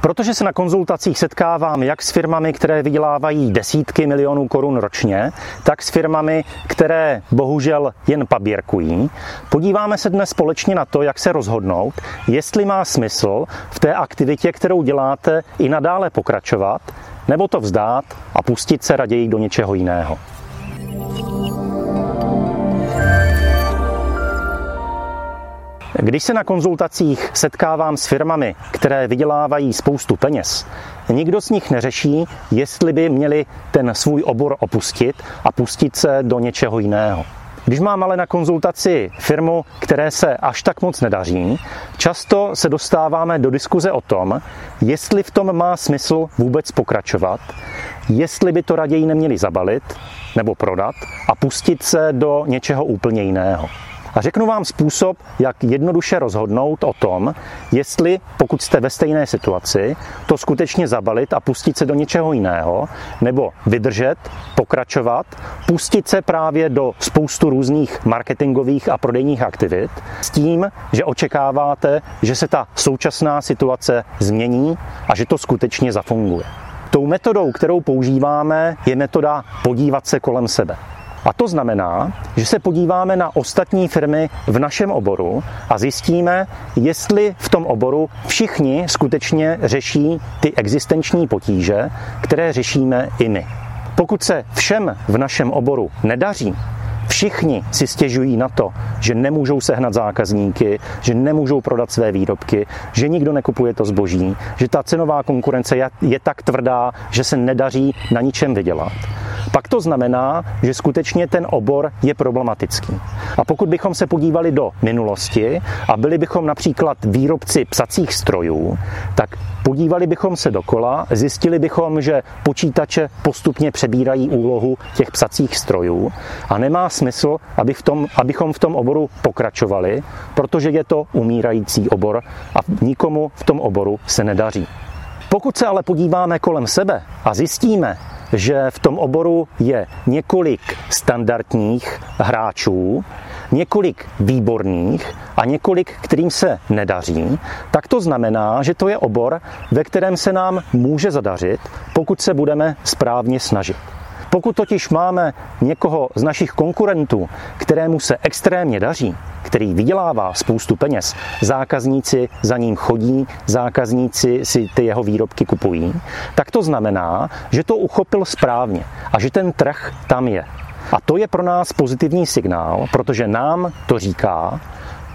Protože se na konzultacích setkávám jak s firmami, které vydělávají desítky milionů korun ročně, tak s firmami, které bohužel jen paběrkují, podíváme se dnes společně na to, jak se rozhodnout, jestli má smysl v té aktivitě, kterou děláte, i nadále pokračovat, nebo to vzdát a pustit se raději do něčeho jiného. Když se na konzultacích setkávám s firmami, které vydělávají spoustu peněz, nikdo z nich neřeší, jestli by měli ten svůj obor opustit a pustit se do něčeho jiného. Když mám ale na konzultaci firmu, které se až tak moc nedaří, často se dostáváme do diskuze o tom, jestli v tom má smysl vůbec pokračovat, jestli by to raději neměli zabalit nebo prodat a pustit se do něčeho úplně jiného. A řeknu vám způsob, jak jednoduše rozhodnout o tom, jestli, pokud jste ve stejné situaci, to skutečně zabalit a pustit se do něčeho jiného, nebo vydržet, pokračovat, pustit se právě do spoustu různých marketingových a prodejních aktivit s tím, že očekáváte, že se ta současná situace změní a že to skutečně zafunguje. Tou metodou, kterou používáme, je metoda podívat se kolem sebe. A to znamená, že se podíváme na ostatní firmy v našem oboru a zjistíme, jestli v tom oboru všichni skutečně řeší ty existenční potíže, které řešíme i my. Pokud se všem v našem oboru nedaří, Všichni si stěžují na to, že nemůžou sehnat zákazníky, že nemůžou prodat své výrobky, že nikdo nekupuje to zboží, že ta cenová konkurence je tak tvrdá, že se nedaří na ničem vydělat pak to znamená, že skutečně ten obor je problematický. A pokud bychom se podívali do minulosti a byli bychom například výrobci psacích strojů, tak podívali bychom se dokola, zjistili bychom, že počítače postupně přebírají úlohu těch psacích strojů a nemá smysl, aby v tom, abychom v tom oboru pokračovali, protože je to umírající obor a nikomu v tom oboru se nedaří. Pokud se ale podíváme kolem sebe a zjistíme, že v tom oboru je několik standardních hráčů, několik výborných a několik, kterým se nedaří, tak to znamená, že to je obor, ve kterém se nám může zadařit, pokud se budeme správně snažit. Pokud totiž máme někoho z našich konkurentů, kterému se extrémně daří, který vydělává spoustu peněz, zákazníci za ním chodí, zákazníci si ty jeho výrobky kupují, tak to znamená, že to uchopil správně a že ten trh tam je. A to je pro nás pozitivní signál, protože nám to říká,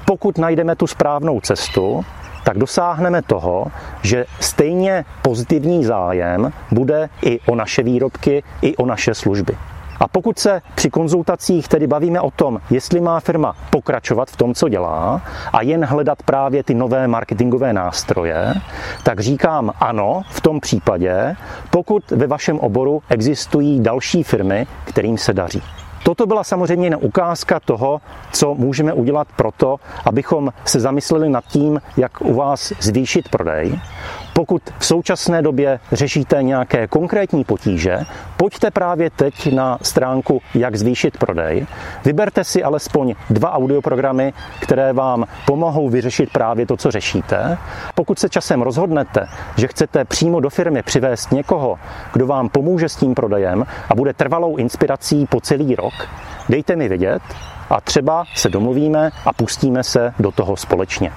pokud najdeme tu správnou cestu, tak dosáhneme toho, že stejně pozitivní zájem bude i o naše výrobky, i o naše služby. A pokud se při konzultacích tedy bavíme o tom, jestli má firma pokračovat v tom, co dělá a jen hledat právě ty nové marketingové nástroje, tak říkám ano v tom případě, pokud ve vašem oboru existují další firmy, kterým se daří. Toto byla samozřejmě jen ukázka toho, co můžeme udělat proto, abychom se zamysleli nad tím, jak u vás zvýšit prodej. Pokud v současné době řešíte nějaké konkrétní potíže, pojďte právě teď na stránku Jak zvýšit prodej. Vyberte si alespoň dva audioprogramy, které vám pomohou vyřešit právě to, co řešíte. Pokud se časem rozhodnete, že chcete přímo do firmy přivést někoho, kdo vám pomůže s tím prodejem a bude trvalou inspirací po celý rok, dejte mi vědět a třeba se domluvíme a pustíme se do toho společně.